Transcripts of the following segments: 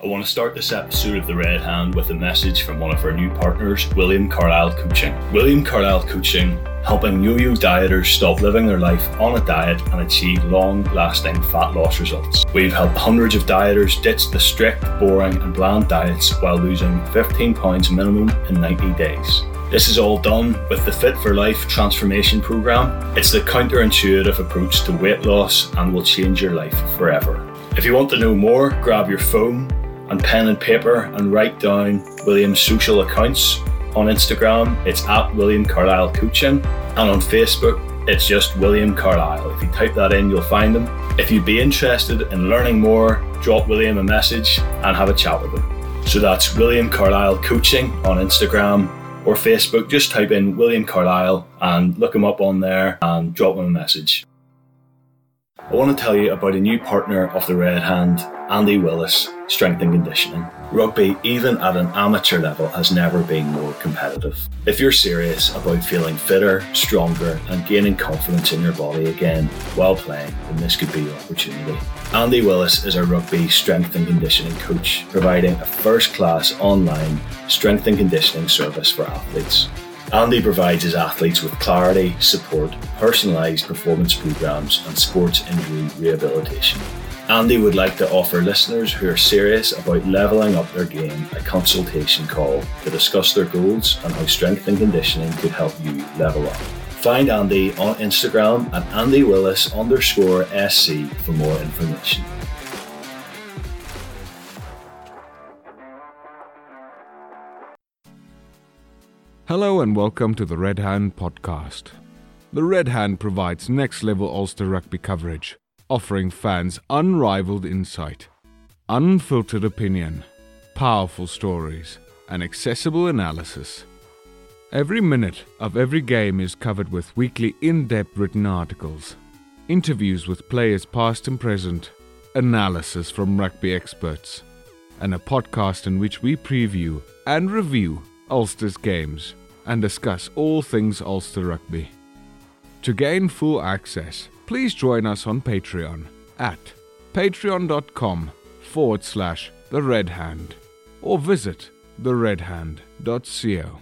I want to start this episode of The Red Hand with a message from one of our new partners, William Carlisle Coaching. William Carlisle Coaching, helping yo yo dieters stop living their life on a diet and achieve long lasting fat loss results. We've helped hundreds of dieters ditch the strict, boring, and bland diets while losing 15 pounds minimum in 90 days. This is all done with the Fit for Life transformation program. It's the counterintuitive approach to weight loss and will change your life forever. If you want to know more, grab your phone and pen and paper and write down William's social accounts. On Instagram, it's at William Carlisle Coaching, and on Facebook, it's just William Carlisle. If you type that in, you'll find him. If you'd be interested in learning more, drop William a message and have a chat with him. So that's William Carlisle Coaching on Instagram or Facebook. Just type in William Carlisle and look him up on there and drop him a message. I want to tell you about a new partner of the Red Hand, Andy Willis, Strength and Conditioning. Rugby, even at an amateur level, has never been more competitive. If you're serious about feeling fitter, stronger, and gaining confidence in your body again while playing, then this could be your opportunity. Andy Willis is a rugby strength and conditioning coach, providing a first class online strength and conditioning service for athletes. Andy provides his athletes with clarity, support, personalised performance programs, and sports injury rehabilitation. Andy would like to offer listeners who are serious about levelling up their game a consultation call to discuss their goals and how strength and conditioning could help you level up. Find Andy on Instagram at Andy Willis underscore SC for more information. Hello and welcome to the Red Hand podcast. The Red Hand provides next level Ulster rugby coverage, offering fans unrivaled insight, unfiltered opinion, powerful stories, and accessible analysis. Every minute of every game is covered with weekly in depth written articles, interviews with players past and present, analysis from rugby experts, and a podcast in which we preview and review Ulster's games and discuss all things Ulster Rugby. To gain full access, please join us on Patreon at patreon.com forward slash the Red Hand or visit theredhand.co.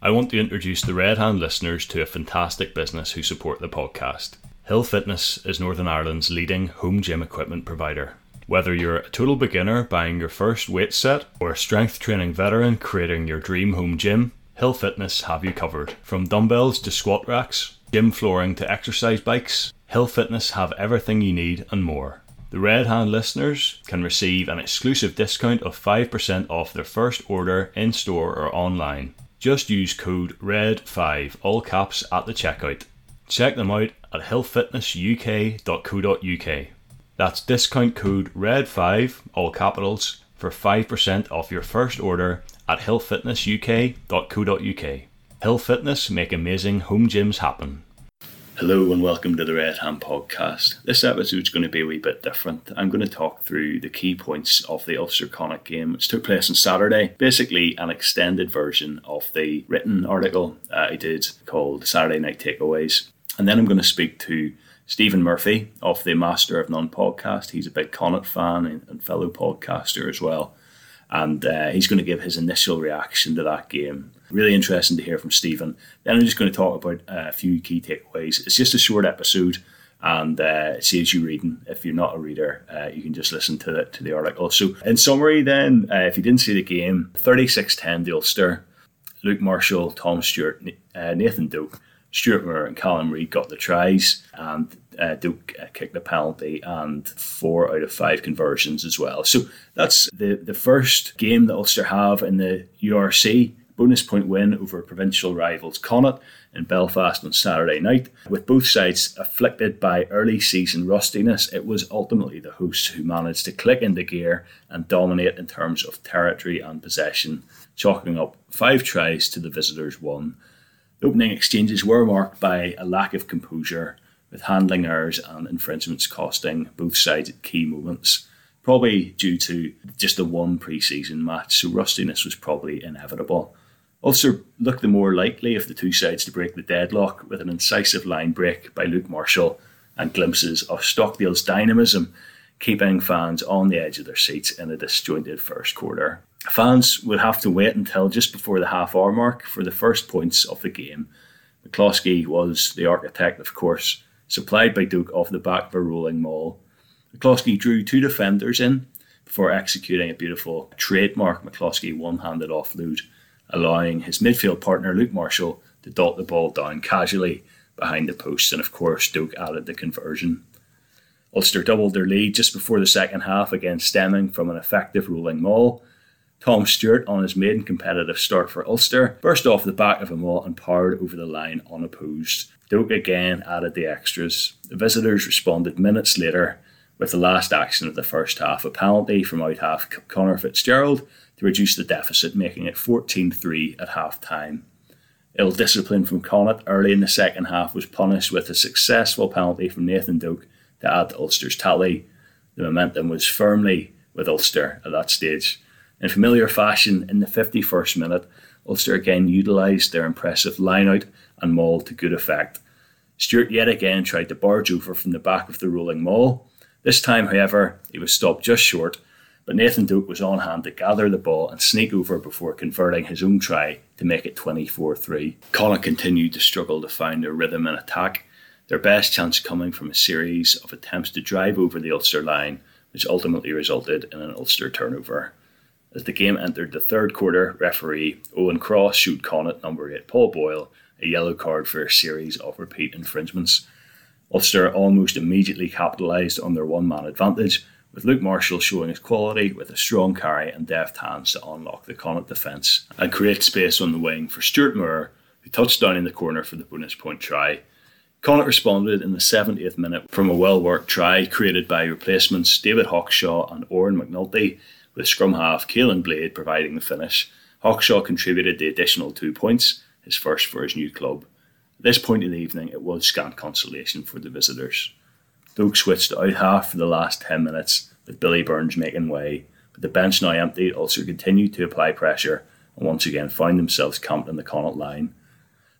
I want to introduce the Red Hand listeners to a fantastic business who support the podcast. Hill Fitness is Northern Ireland's leading home gym equipment provider. Whether you're a total beginner buying your first weight set or a strength training veteran creating your dream home gym, Hill Fitness have you covered. From dumbbells to squat racks, gym flooring to exercise bikes, Hill Fitness have everything you need and more. The Red Hand listeners can receive an exclusive discount of 5% off their first order in store or online. Just use code RED5 all caps at the checkout. Check them out at hillfitnessuk.co.uk. That's discount code RED5 all capitals for 5% off your first order at hillfitnessuk.co.uk. Hill Fitness make amazing home gyms happen. Hello and welcome to the Red Hand podcast. This episode is going to be a wee bit different. I'm going to talk through the key points of the Ulster Connacht game, which took place on Saturday. Basically, an extended version of the written article uh, I did called Saturday Night Takeaways. And then I'm going to speak to Stephen Murphy of the Master of None podcast. He's a big Connacht fan and, fellow podcaster as well. And uh, he's going to give his initial reaction to that game. Really interesting to hear from Stephen. Then I'm just going to talk about uh, a few key takeaways. It's just a short episode and uh, it saves you reading. If you're not a reader, uh, you can just listen to the, to the article. So, in summary, then, uh, if you didn't see the game, 36 10 the Ulster, Luke Marshall, Tom Stewart, uh, Nathan Doak, Stewart Moore, and Callum Reid got the tries, and uh, Doak uh, kicked the penalty, and four out of five conversions as well. So that's the, the first game that Ulster have in the URC. Bonus point win over provincial rivals Connacht in Belfast on Saturday night. With both sides afflicted by early season rustiness, it was ultimately the hosts who managed to click into gear and dominate in terms of territory and possession, chalking up five tries to the visitors' one. Opening exchanges were marked by a lack of composure, with handling errors and infringements costing both sides at key moments, probably due to just the one pre season match, so rustiness was probably inevitable. Ulster looked the more likely of the two sides to break the deadlock with an incisive line break by Luke Marshall and glimpses of Stockdale's dynamism, keeping fans on the edge of their seats in a disjointed first quarter. Fans would have to wait until just before the half hour mark for the first points of the game. McCloskey was the architect, of course, supplied by Doak off the back of a rolling maul. McCloskey drew two defenders in before executing a beautiful trademark McCloskey one handed offload, allowing his midfield partner Luke Marshall to dot the ball down casually behind the post, and of course, Doak added the conversion. Ulster doubled their lead just before the second half, again stemming from an effective rolling maul. Tom Stewart, on his maiden competitive start for Ulster, burst off the back of a maul and powered over the line unopposed. Doak again added the extras. The visitors responded minutes later with the last action of the first half, a penalty from out half Conor Fitzgerald to reduce the deficit, making it 14 3 at half time. Ill discipline from Connacht early in the second half was punished with a successful penalty from Nathan Doak to add to Ulster's tally. The momentum was firmly with Ulster at that stage. In familiar fashion, in the 51st minute, Ulster again utilised their impressive lineout and maul to good effect. Stewart yet again tried to barge over from the back of the rolling maul. This time, however, he was stopped just short, but Nathan Doak was on hand to gather the ball and sneak over before converting his own try to make it 24 3. Connacht continued to struggle to find their rhythm in attack, their best chance coming from a series of attempts to drive over the Ulster line, which ultimately resulted in an Ulster turnover. As the game entered the third quarter, referee Owen Cross showed Connacht number 8 Paul Boyle a yellow card for a series of repeat infringements. Ulster almost immediately capitalised on their one man advantage, with Luke Marshall showing his quality with a strong carry and deft hands to unlock the Connacht defence and create space on the wing for Stewart Moore, who touched down in the corner for the bonus point try. Connacht responded in the 70th minute from a well worked try created by replacements David Hawkshaw and Oran McNulty, with scrum half Caolan Blade providing the finish. Hawkshaw contributed the additional two points, his first for his new club. At this point in the evening, it was scant consolation for the visitors. Doak switched out half for the last 10 minutes, with Billy Burns making way. But the bench now empty, Ulster continued to apply pressure and once again found themselves camped in the Connacht line.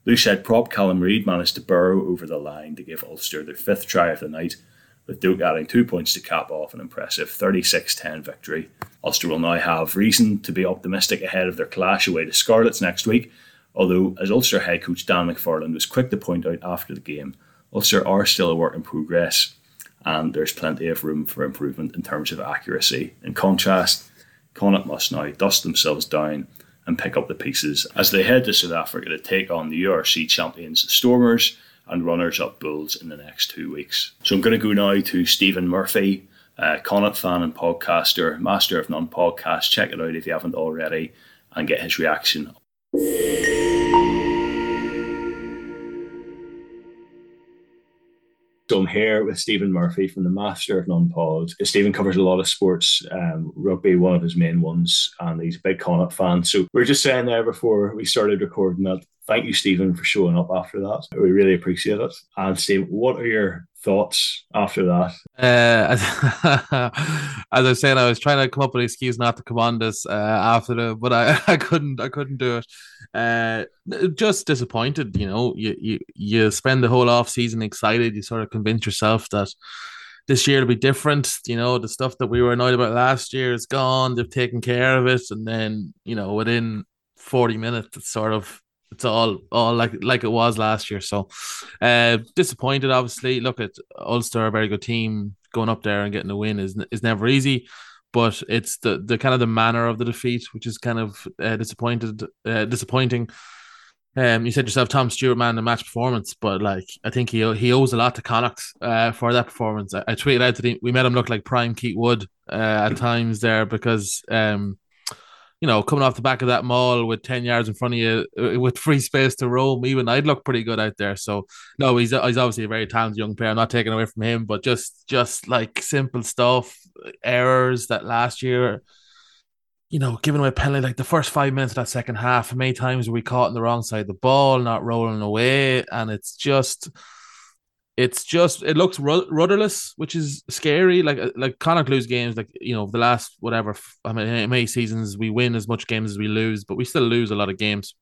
Loosehead prop Callum Reid managed to burrow over the line to give Ulster their fifth try of the night, with Doak adding two points to cap off an impressive 36 10 victory. Ulster will now have reason to be optimistic ahead of their clash away to Scarlets next week, although, as Ulster head coach Dan McFarland was quick to point out after the game, Ulster are still a work in progress and there's plenty of room for improvement in terms of accuracy. In contrast, Connacht must now dust themselves down and pick up the pieces as they head to South Africa to take on the URC champions Stormers and runners up Bulls in the next two weeks. So I'm going to go now to Stephen Murphy, Connacht fan and podcaster, master of none podcast. Check it out if you haven't already and get his reaction. So I'm here with Stephen Murphy from the Master of None Pod. Stephen covers a lot of sports, um, rugby, one of his main ones, and he's a big Connacht fan. So we are just saying there before we started recording that thank you, Stephen, for showing up after that. We really appreciate it. And Steve, what are your thoughts after that? Uh, as I said, I was trying to come up with an excuse not to come on this uh, after the, but I, I couldn't, I couldn't do it. Uh, just disappointed, you know. You you you spend the whole off season excited. You sort of convince yourself that this year will be different. You know, the stuff that we were annoyed about last year is gone. They've taken care of it, and then you know within forty minutes, it's sort of it's all all like like it was last year. So uh disappointed obviously. Look at Ulster, a very good team. Going up there and getting a win is is never easy, but it's the the kind of the manner of the defeat which is kind of uh, disappointed uh, disappointing. Um, you said yourself, Tom Stewart, man, the match performance, but like I think he he owes a lot to Connacht uh, for that performance. I, I tweeted out that he, we made him look like prime Keith Wood uh, at times there because um, you know, coming off the back of that maul with 10 yards in front of you uh, with free space to roam, even I'd look pretty good out there. So, no, he's, he's obviously a very talented young player. I'm not taking away from him, but just, just like simple stuff, errors that last year, you know, giving away penalty like the first five minutes of that second half, many times we caught on the wrong side of the ball, not rolling away. And it's just, it's just it looks rudderless, which is scary. Like uh, like Connacht lose games, like you know the last whatever I mean many seasons we win as much games as we lose, but we still lose a lot of games.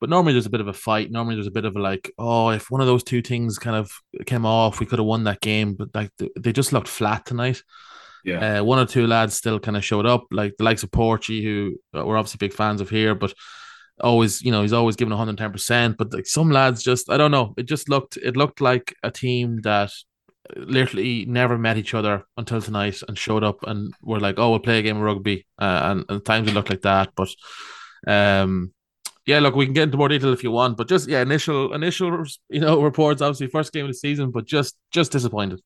But normally there's a bit of a fight. Normally there's a bit of a like, oh, if one of those two things kind of came off, we could have won that game. But like they just looked flat tonight. Yeah. Uh, one or two lads still kind of showed up, like the likes of Porchy, who we're obviously big fans of here, but always, you know, he's always given 110%. But like some lads just, I don't know, it just looked, it looked like a team that literally never met each other until tonight and showed up and were like, oh, we'll play a game of rugby. Uh, and, and times it looked like that. But, um, yeah, look, we can get into more detail if you want, but just yeah, initial initial you know reports. Obviously, first game of the season, but just just disappointed.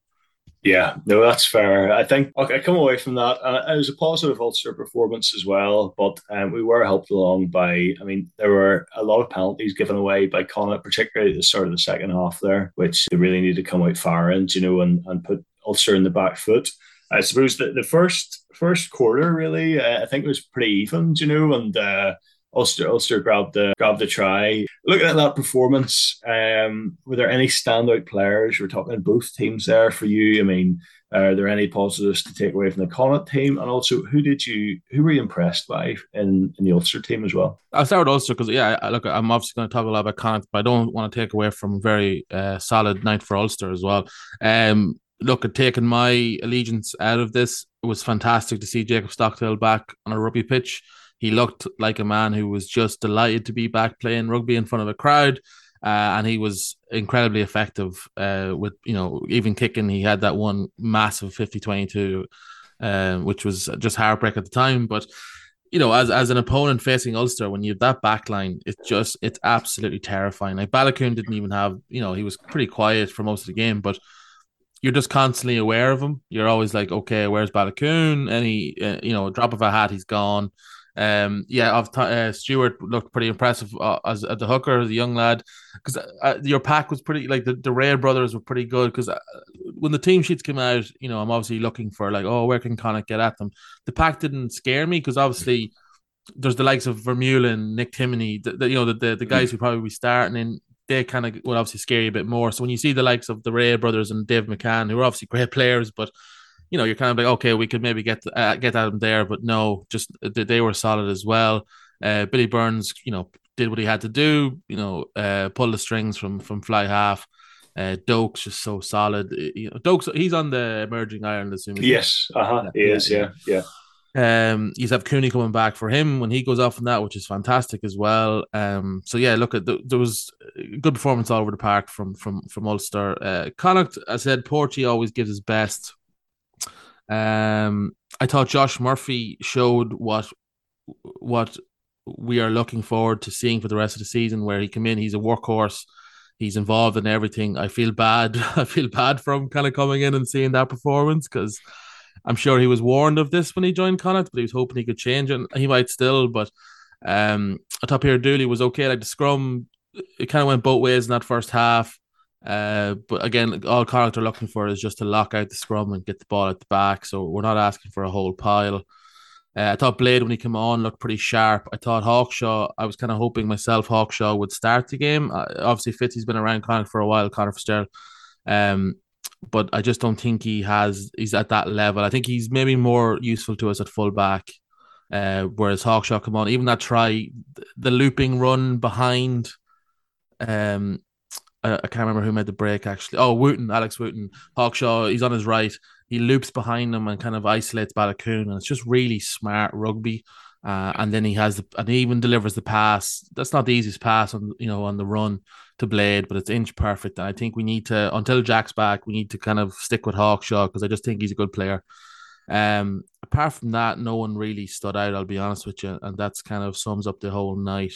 Yeah, no, that's fair. I think okay, I come away from that, and it was a positive Ulster performance as well. But um, we were helped along by, I mean, there were a lot of penalties given away by Connacht, particularly at the start of the second half there, which they really need to come out firing, you know, and, and put Ulster in the back foot. I suppose that the first first quarter really, uh, I think it was pretty even, you know, and uh, Ulster Ulster grabbed the grabbed the try. Looking at that performance, um, were there any standout players? We're talking both teams there for you. I mean, are there any positives to take away from the Connacht team? And also, who did you who were you impressed by in, in the Ulster team as well? I'll start with Ulster because yeah, look, I'm obviously going to talk a lot about Connacht, but I don't want to take away from a very uh, solid night for Ulster as well. Um, look, at taking my allegiance out of this, it was fantastic to see Jacob Stockdale back on a rugby pitch. He looked like a man who was just delighted to be back playing rugby in front of a crowd. Uh, and he was incredibly effective uh, with, you know, even kicking. He had that one massive 50 22, uh, which was just heartbreak at the time. But, you know, as, as an opponent facing Ulster, when you have that back line, it's just, it's absolutely terrifying. Like Baloucoune didn't even have, you know, he was pretty quiet for most of the game, but you're just constantly aware of him. You're always like, okay, where's Baloucoune? Any, uh, you know, drop of a hat, he's gone. Um, yeah, I've t- uh, Stewart looked pretty impressive uh, as at the hooker, as a young lad, because uh, your pack was pretty like the the Rea brothers were pretty good. Because uh, when the team sheets came out, you know, I'm obviously looking for like, oh, where can Connacht get at them? The pack didn't scare me because obviously there's the likes of Vermeulen, Nick Timoney, the, you know, the, the the guys who probably be starting in. They kind of will obviously scare you a bit more. So when you see the likes of the Rea brothers and Dave McCann, who are obviously great players, but you know, you're kind of like, okay, we could maybe get uh, get at him there, but no, just they were solid as well. Uh, Billy Burns, you know, did what he had to do. You know, uh, pull the strings from from fly half. Uh, Doak's just so solid. You know, Doak's he's on the emerging Ireland, assuming. Yes, uh huh. He yeah, is. Yeah, yeah. Um, he's have Cooney coming back for him when he goes off on that, which is fantastic as well. Um, so yeah, look at the, there was good performance all over the park from from from Ulster. Uh, Connacht, I said, Porty always gives his best um, I thought Josh Murphy showed what what we are looking forward to seeing for the rest of the season. Where he came in, he's a workhorse. He's involved in everything. I feel bad. I feel bad for him kind of coming in and seeing that performance because I'm sure he was warned of this when he joined Connacht, but he was hoping he could change it. He might still, but um, I thought Peter Dooley was okay. Like the scrum, it kind of went both ways in that first half. Uh, but again, all Connacht are looking for is just to lock out the scrum and get the ball at the back. So we're not asking for a whole pile. Uh, I thought Blade when he came on looked pretty sharp. I thought Hawkshaw. I was kind of hoping myself Hawkshaw would start the game. Uh, obviously, Fitzy's been around Connacht for a while. Conor Fitzgerald. Um, but I just don't think he has. He's at that level. I think he's maybe more useful to us at fullback. Uh, whereas Hawkshaw come on, even that try, the looping run behind, um, I, I can't remember who made the break actually. Oh, Wootton, Alex Wootton, Hawkshaw. He's on his right. He loops behind him and kind of isolates Baloucoune, and it's just really smart rugby. Uh, and then he has the, and he even delivers the pass. That's not the easiest pass on you know on the run to Blade, but it's inch perfect. And I think we need to until Jack's back, we need to kind of stick with Hawkshaw because I just think he's a good player. Um, apart from that, no one really stood out. I'll be honest with you, and that's kind of sums up the whole night.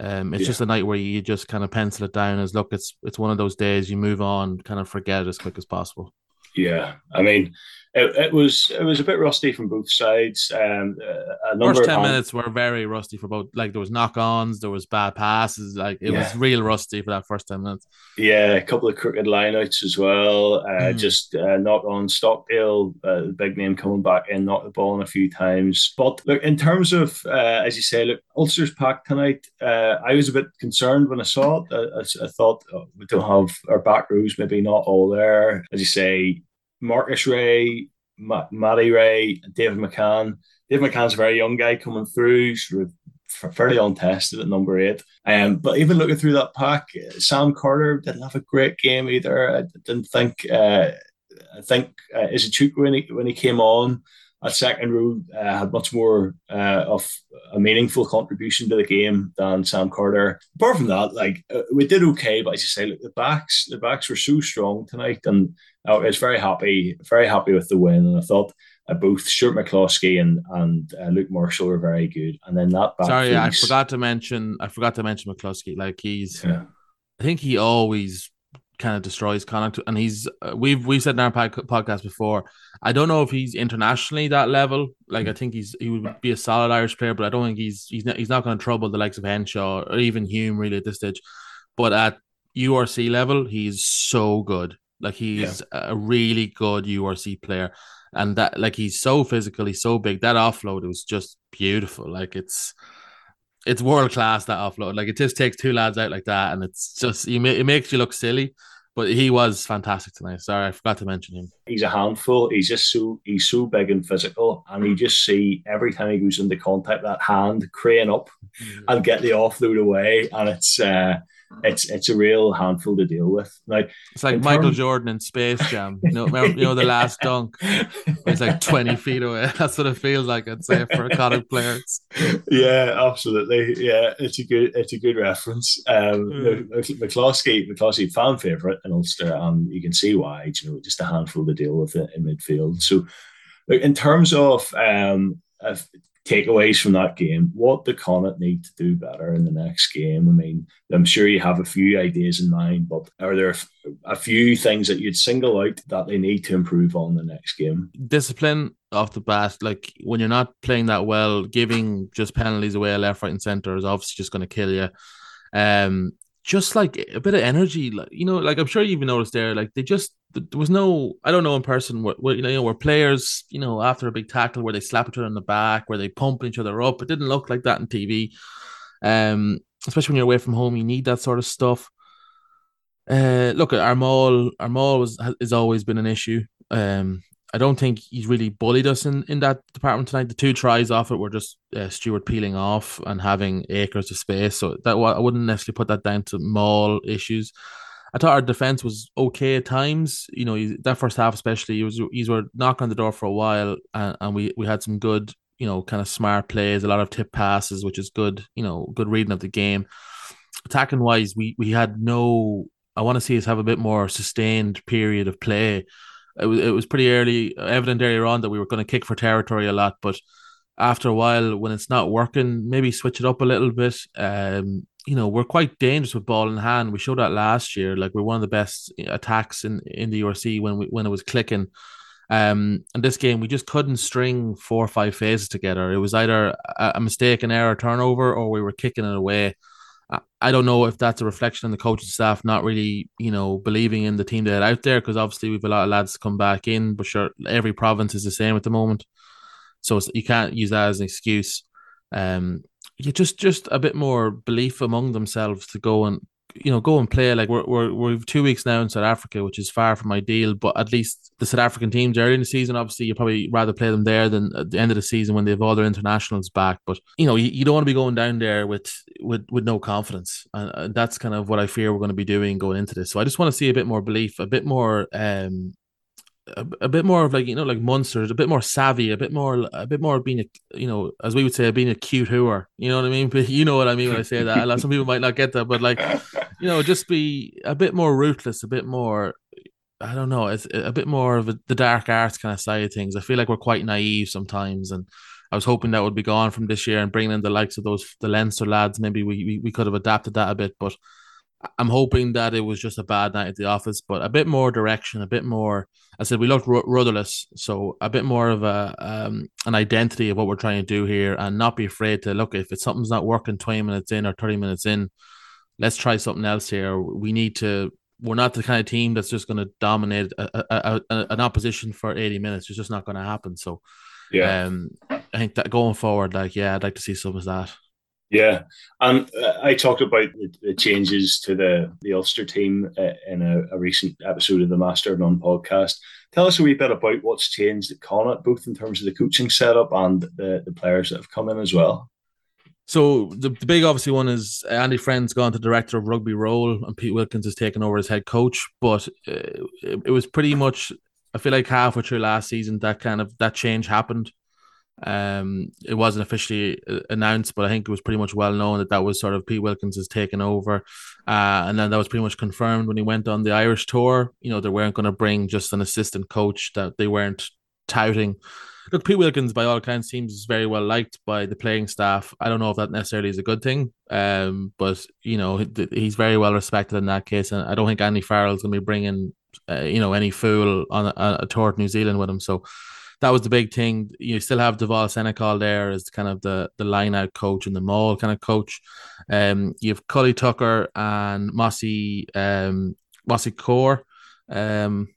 Um, it's yeah. just a night where you just kind of pencil it down as look, it's it's one of those days you move on, kind of forget it as quick as possible. Yeah, I mean, it, it was it was a bit rusty from both sides. Um, a First ten minutes were very rusty for both. Like there was knock-ons, there was bad passes. Like it yeah. was real rusty for that first ten minutes. Yeah, a couple of crooked lineouts as well. Uh, mm. Just uh, knock on Stockdale, uh, the big name coming back in, knocked the ball in a few times. But look, in terms of uh, as you say, look, Ulster's packed tonight. Uh, I was a bit concerned when I saw it. I, I thought oh, we don't have our back rows, maybe not all there. As you say, Marcus Rea, Ma- Matty Rea, David McCann. David McCann's a very young guy coming through, sort of fairly untested at number eight. Um, but even looking through that pack, Sam Carter didn't have a great game either. I didn't think. Uh, I think uh, Izuchukwu when he when he came on at second row uh, had much more uh, of a meaningful contribution to the game than Sam Carter. Apart from that, like uh, we did okay, but as you say, look, the backs the backs were so strong tonight, and I was very happy, very happy with the win. And I thought uh, both Stuart McCloskey and and uh, Luke Marshall were very good. And then that back sorry, I forgot to mention I forgot to mention McCloskey. Like he's, yeah. I think he always kind of destroys Connacht. And he's uh, we've we've said in our podcast before. I don't know if he's internationally that level. Like I think he's he would be a solid Irish player, but I don't think he's he's not, he's not going to trouble the likes of Henshaw or even Hume really at this stage. But at URC level, he's so good. Like he's yeah. a really good URC player, and that like he's so physical, he's so big. That offload was just beautiful. Like it's it's world class that offload. Like it just takes two lads out like that, and it's just you it makes you look silly. But he was fantastic tonight. Sorry, I forgot to mention him. He's a handful. He's just so he's so big and physical, and you just see every time he goes into contact that hand crane up mm-hmm. and get the offload away, and it's. uh it's it's a real handful to deal with. Like it's like Michael term... Jordan in Space Jam. You know, remember, you know the last dunk. It's like twenty feet away. That's what it feels like. I'd say for a Connacht player. Yeah, absolutely. Yeah, it's a good it's a good reference. Um, mm. McCloskey McCloskey fan favorite in Ulster, and you can see why. You know, just a handful to deal with it in midfield. So, in terms of um, takeaways from that game, what do Connacht need to do better in the next game? I mean, I'm sure you have a few ideas in mind, but are there a few things that you'd single out that they need to improve on the next game? Discipline off the bat, like when you're not playing that well, giving just penalties away left, right, and center is obviously just going to kill you. Um, just like a bit of energy, like you know, like I'm sure you even noticed there, like they just there was no, I don't know in person where, where you know where players, you know, after a big tackle where they slap each other in the back, where they pump each other up. It didn't look like that in TV. Um, especially when you're away from home, you need that sort of stuff. Uh, look, our maul was has always been an issue. Um, I don't think he's really bullied us in, in that department tonight. The two tries off it were just uh, Stewart peeling off and having acres of space. So that I wouldn't necessarily put that down to maul issues. I thought our defense was okay at times. You know, that first half especially, he was he's were knocking on the door for a while, and, and we we had some good, you know, kind of smart plays, a lot of tip passes, which is good. You know, good reading of the game. Attacking wise, we we had no. I want to see us have a bit more sustained period of play it was it was pretty early evident earlier on that we were going to kick for territory a lot, but after a while, when it's not working, maybe switch it up a little bit. Um, you know, we're quite dangerous with ball in hand. We showed that last year. Like we're one of the best attacks in in the URC when we when it was clicking. Um, and this game we just couldn't string four or five phases together. It was either a, a mistake, an error, turnover, or we were kicking it away. I don't know if that's a reflection on the coaching staff not really, you know, believing in the team they had out there because obviously we've a lot of lads come back in, but sure, every province is the same at the moment, so you can't use that as an excuse. Um, you just just a bit more belief among themselves to go and you know, go and play. Like we're we're we're two weeks now in South Africa, which is far from ideal. But at least the South African teams early in the season, obviously, you probably rather play them there than at the end of the season when they have all their internationals back. But you know, you, you don't want to be going down there with with with no confidence, and, that's kind of what I fear we're going to be doing going into this. So I just want to see a bit more belief, a bit more um a, a, bit more of like you know like monsters, a bit more savvy, a bit more a bit more being a you know as we would say being a cute hooer. You know what I mean? But you know what I mean when I say that. Some people might not get that, but like you know, just be a bit more ruthless, a bit more. I don't know. It's a bit more of a, the dark arts kind of side of things. I feel like we're quite naive sometimes, and I was hoping that would be gone from this year and bringing in the likes of those the Leinster lads. Maybe we, we, we could have adapted that a bit, but I'm hoping that it was just a bad night at the office, but a bit more direction, a bit more. I said we looked rudderless, so a bit more of a um, an identity of what we're trying to do here, and not be afraid to look if it's something's not working 20 minutes in or 30 minutes in. Let's try something else here. We need to. We're not the kind of team that's just going to dominate a, a, a, an opposition for 80 minutes. It's just not going to happen. So, yeah, um, I think that going forward, like, yeah, I'd like to see some of that. Yeah, and uh, I talked about the, changes to the the Ulster team uh, in a, a, recent episode of the Master of None podcast. Tell us a wee bit about what's changed at Connacht, both in terms of the coaching setup and the, the players that have come in as well. So the, the big obviously one is Andy Friend's gone to director of rugby role, and Pete Wilkins has taken over as head coach. But uh, it, it, was pretty much, I feel like halfway through last season that kind of that change happened. Um, it wasn't officially uh, announced, but I think it was pretty much well known that that was sort of Pete Wilkins has taken over, uh, and then that was pretty much confirmed when he went on the Irish tour. You know, they weren't going to bring just an assistant coach that they weren't touting. Look, Pete Wilkins, by all accounts, seems very well liked by the playing staff. I don't know if that necessarily is a good thing, um, but you know he's very well respected in that case, and I don't think Andy Farrell is going to be bringing, uh, you know, any fool on a, a tour to New Zealand with him. So that was the big thing. You still have Dewald Senekal there as kind of the the line out coach and the maul kind of coach. Um, you have Cully Tucker and Mossy um Mossy Core. Um,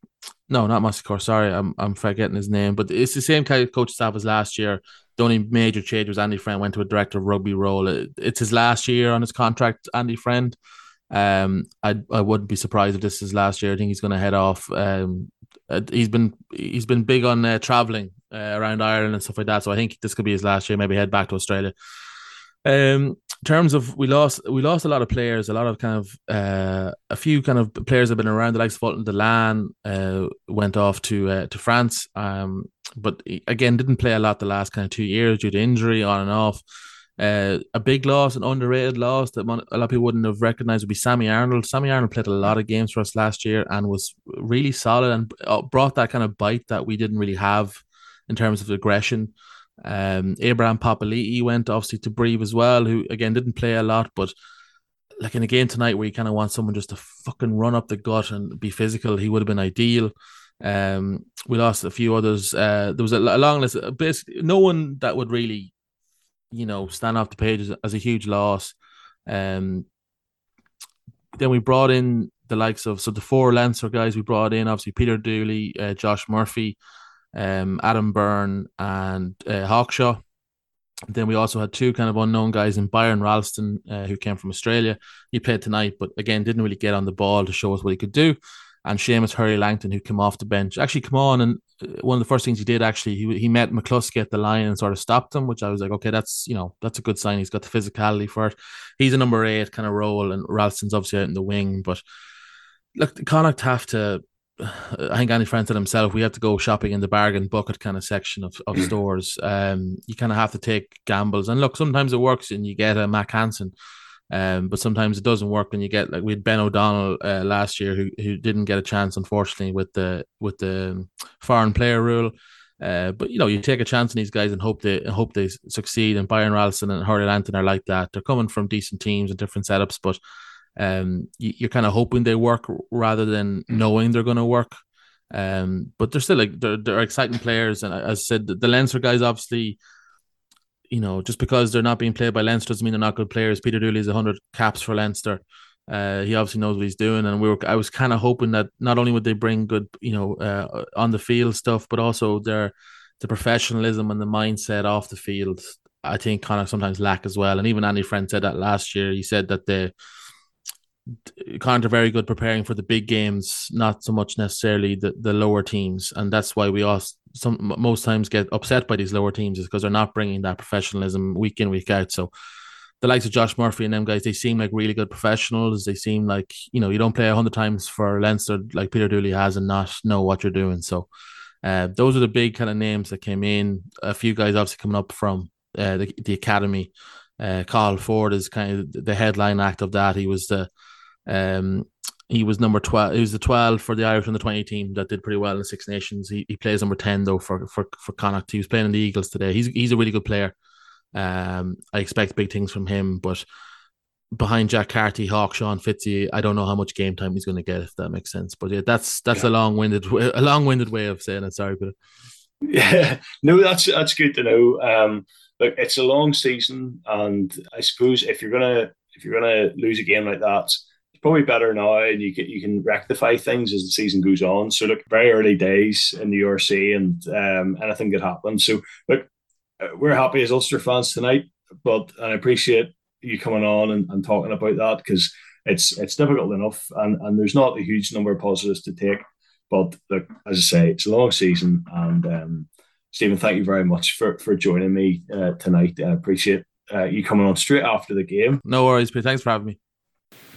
no, not Core. Sorry, I'm I'm forgetting his name, but it's the same kind of coach staff as last year. The only major change was Andy Friend went to a director of rugby role. It, it's his last year on his contract. Andy Friend. Um, I I wouldn't be surprised if this is last year. I think he's going to head off. Um, uh, he's been he's been big on uh, traveling uh, around Ireland and stuff like that. So I think this could be his last year. Maybe head back to Australia. Um, in terms of we lost we lost a lot of players, a lot of kind of uh, a few kind of players have been around. The likes of Ultan Dillane uh, went off to uh, to France, um, but again didn't play a lot the last kind of two years due to injury on and off. Uh, a big loss, an underrated loss that a lot of people wouldn't have recognized would be Sammy Arnold. Sammy Arnold played a lot of games for us last year and was really solid and uh, brought that kind of bite that we didn't really have in terms of aggression. Um, Abraham Papali'i went obviously to Brive as well, who again didn't play a lot, but like in a game tonight where you kind of want someone just to fucking run up the gut and be physical, he would have been ideal. Um, we lost a few others. Uh, there was a, a long list. Basically, no one that would really you know, stand off the page as, as a huge loss. Um, then we brought in the likes of so the four Leinster guys we brought in obviously Peter Dooley, uh, Josh Murphy, um, Adam Byrne, and uh, Hawkshaw. Then we also had two kind of unknown guys in Byron Ralston, uh, who came from Australia. He played tonight, but again didn't really get on the ball to show us what he could do and Shamus Hurley Langton, who came off the bench, actually come on and uh, one of the first things he did actually he he met McCloskey at the line and sort of stopped him, which I was like, okay, that's you know that's a good sign. He's got the physicality for it. He's a number eight kind of role, and Ralston's obviously out in the wing. But look, Connacht have to. I think Andy Friend said himself, we have to go shopping in the bargain bucket kind of section of, of stores. Um, you kind of have to take gambles, and look, sometimes it works, and you get a Mack Hansen um, but sometimes it doesn't work when you get like we had Ben O'Donnell uh, last year who who didn't get a chance unfortunately with the with the foreign player rule. Uh, but you know, you take a chance on these guys and hope they hope they succeed. And Byron Ralston and Hurley Langton are like that. They're coming from decent teams and different setups, but um, you, are kind of hoping they work rather than mm. knowing they're going to work. Um, but they're still like they're, they're exciting players, and as I said, the, the Leinster guys obviously you know, just because they're not being played by Leinster doesn't mean they're not good players. Peter Dooley is 100 caps for Leinster. Uh, he obviously knows what he's doing, and we were. I was kind of hoping that not only would they bring good, you know, uh, on the field stuff, but also their the professionalism and the mindset off the field. I think kind of sometimes lack as well. And even Andy Friend said that last year. He said that the Connacht are very good preparing for the big games, not so much necessarily the, the lower teams, and that's why we all some most times get upset by these lower teams is because they're not bringing that professionalism week in week out. So the likes of Josh Murphy and them guys, they seem like really good professionals. They seem like you know you don't play a hundred times for Leinster like Peter Dooley has and not know what you're doing. So uh, those are the big kind of names that came in. A few guys obviously coming up from uh, the the academy. Uh, Cathal Forde is kind of the headline act of that. He was the um, he was number 12 he was the 12 for the Irish under 20 team that did pretty well in the Six Nations. He, he plays number 10 though for for for Connacht. He was playing in the Eagles today. He's he's a really good player. Um I expect big things from him but behind Jack Carty Hawkshaw Fitzy I don't know how much game time he's going to get if that makes sense. But yeah that's that's yeah. a long-winded a long-winded way of saying it. Sorry but yeah. No that's that's good to know. Um look it's a long season and I suppose if you're gonna if you're gonna lose a game like that probably better now, and you can you can rectify things as the season goes on. So look, very early days in the URC, and um, anything could happen. So look, uh, we're happy as Ulster fans tonight, but I appreciate you coming on and, and talking about that because it's it's difficult enough, and and there's not a huge number of positives to take. But look, as I say, it's a long season, and um, Stephen, thank you very much for for joining me uh, tonight. I appreciate uh, you coming on straight after the game. No worries, Pete. Thanks for having me.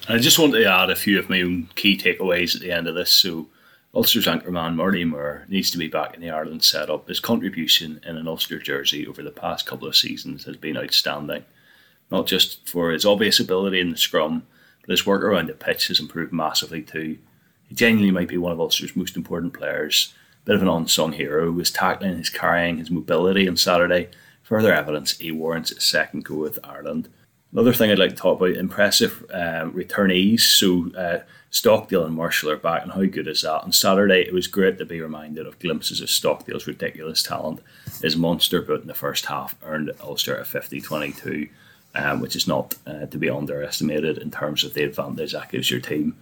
I just want to add a few of my own key takeaways at the end of this. So, Ulster's anchorman Marty Moore needs to be back in the Ireland setup. His contribution in an Ulster jersey over the past couple of seasons has been outstanding, not just for his obvious ability in the scrum, but his work around the pitch has improved massively too. He genuinely might be one of Ulster's most important players. Bit of an unsung hero. His tackling, his carrying, his mobility on Saturday. Further evidence he warrants a second go with Ireland. Another thing I'd like to talk about impressive um, returnees. So, uh, Stockdale and Marshall are back, and how good is that? On Saturday, it was great to be reminded of glimpses of Stockdale's ridiculous talent. His monster boot in the first half earned Ulster a 50 22, um, which is not uh, to be underestimated in terms of the advantage that gives your team.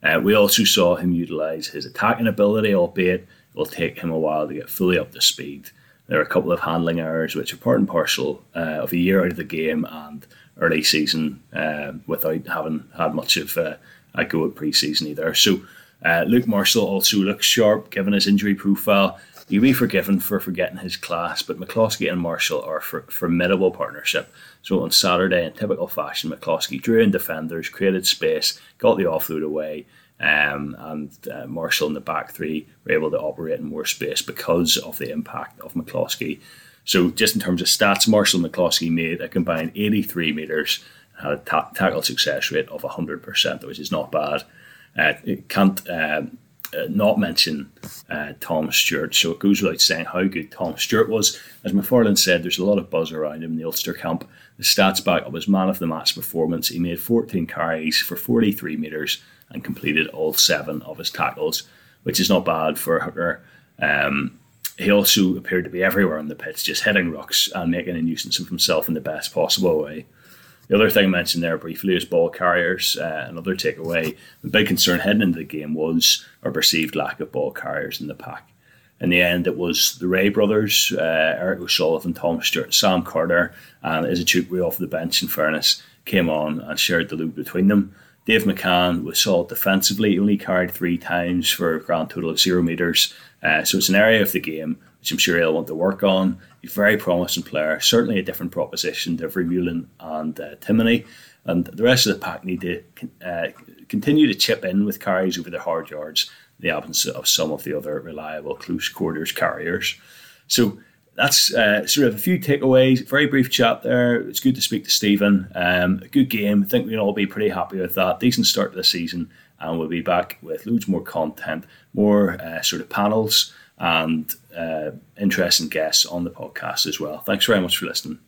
Uh, we also saw him utilise his attacking ability, albeit it will take him a while to get fully up to speed. There are a couple of handling errors which are part and parcel uh, of a year out of the game and early season uh, without having had much of uh, a go at pre-season either. So uh, Luke Marshall also looks sharp given his injury profile. He'll be forgiven for forgetting his class, but McCloskey and Marshall are a formidable partnership. So on Saturday, in typical fashion, McCloskey drew in defenders, created space, got the offload away, um, and uh, Marshall in the back three were able to operate in more space because of the impact of McCloskey. So just in terms of stats, Marshall McCloskey made a combined 83 metres had a ta- tackle success rate of 100%, which is not bad. Uh, it can't um, uh, not mention uh, Tom Stewart, so it goes without saying how good Tom Stewart was. As McFarland said, there's a lot of buzz around him in the Ulster camp. The stats back up his man of the match performance. He made 14 carries for 43 metres and completed all seven of his tackles, which is not bad for a hooker. Um, he also appeared to be everywhere on the pitch, just hitting rucks and making a nuisance of himself in the best possible way. The other thing I mentioned there briefly is ball carriers. Uh, another takeaway, the big concern heading into the game was our perceived lack of ball carriers in the pack. In the end, it was the Rea brothers, uh, Eric O'Sullivan, Tom Stewart, Sam Carter, and Izuchukwu off the bench, in fairness, came on and shared the load between them. Dave McCann was solid defensively, he only carried three times for a grand total of zero metres. Uh, so it's an area of the game which I'm sure he'll want to work on. He's a very promising player, certainly a different proposition to Vermeulen and uh, Timoney. And the rest of the pack need to uh, continue to chip in with carries over the hard yards the absence of some of the other reliable close quarters carriers. So that's uh, sort of a few takeaways. Very brief chat there. It's good to speak to Stephen. Um, a good game. I think we'll all be pretty happy with that. Decent start to the season, and we'll be back with loads more content, more uh, sort of panels, and uh, interesting guests on the podcast as well. Thanks very much for listening.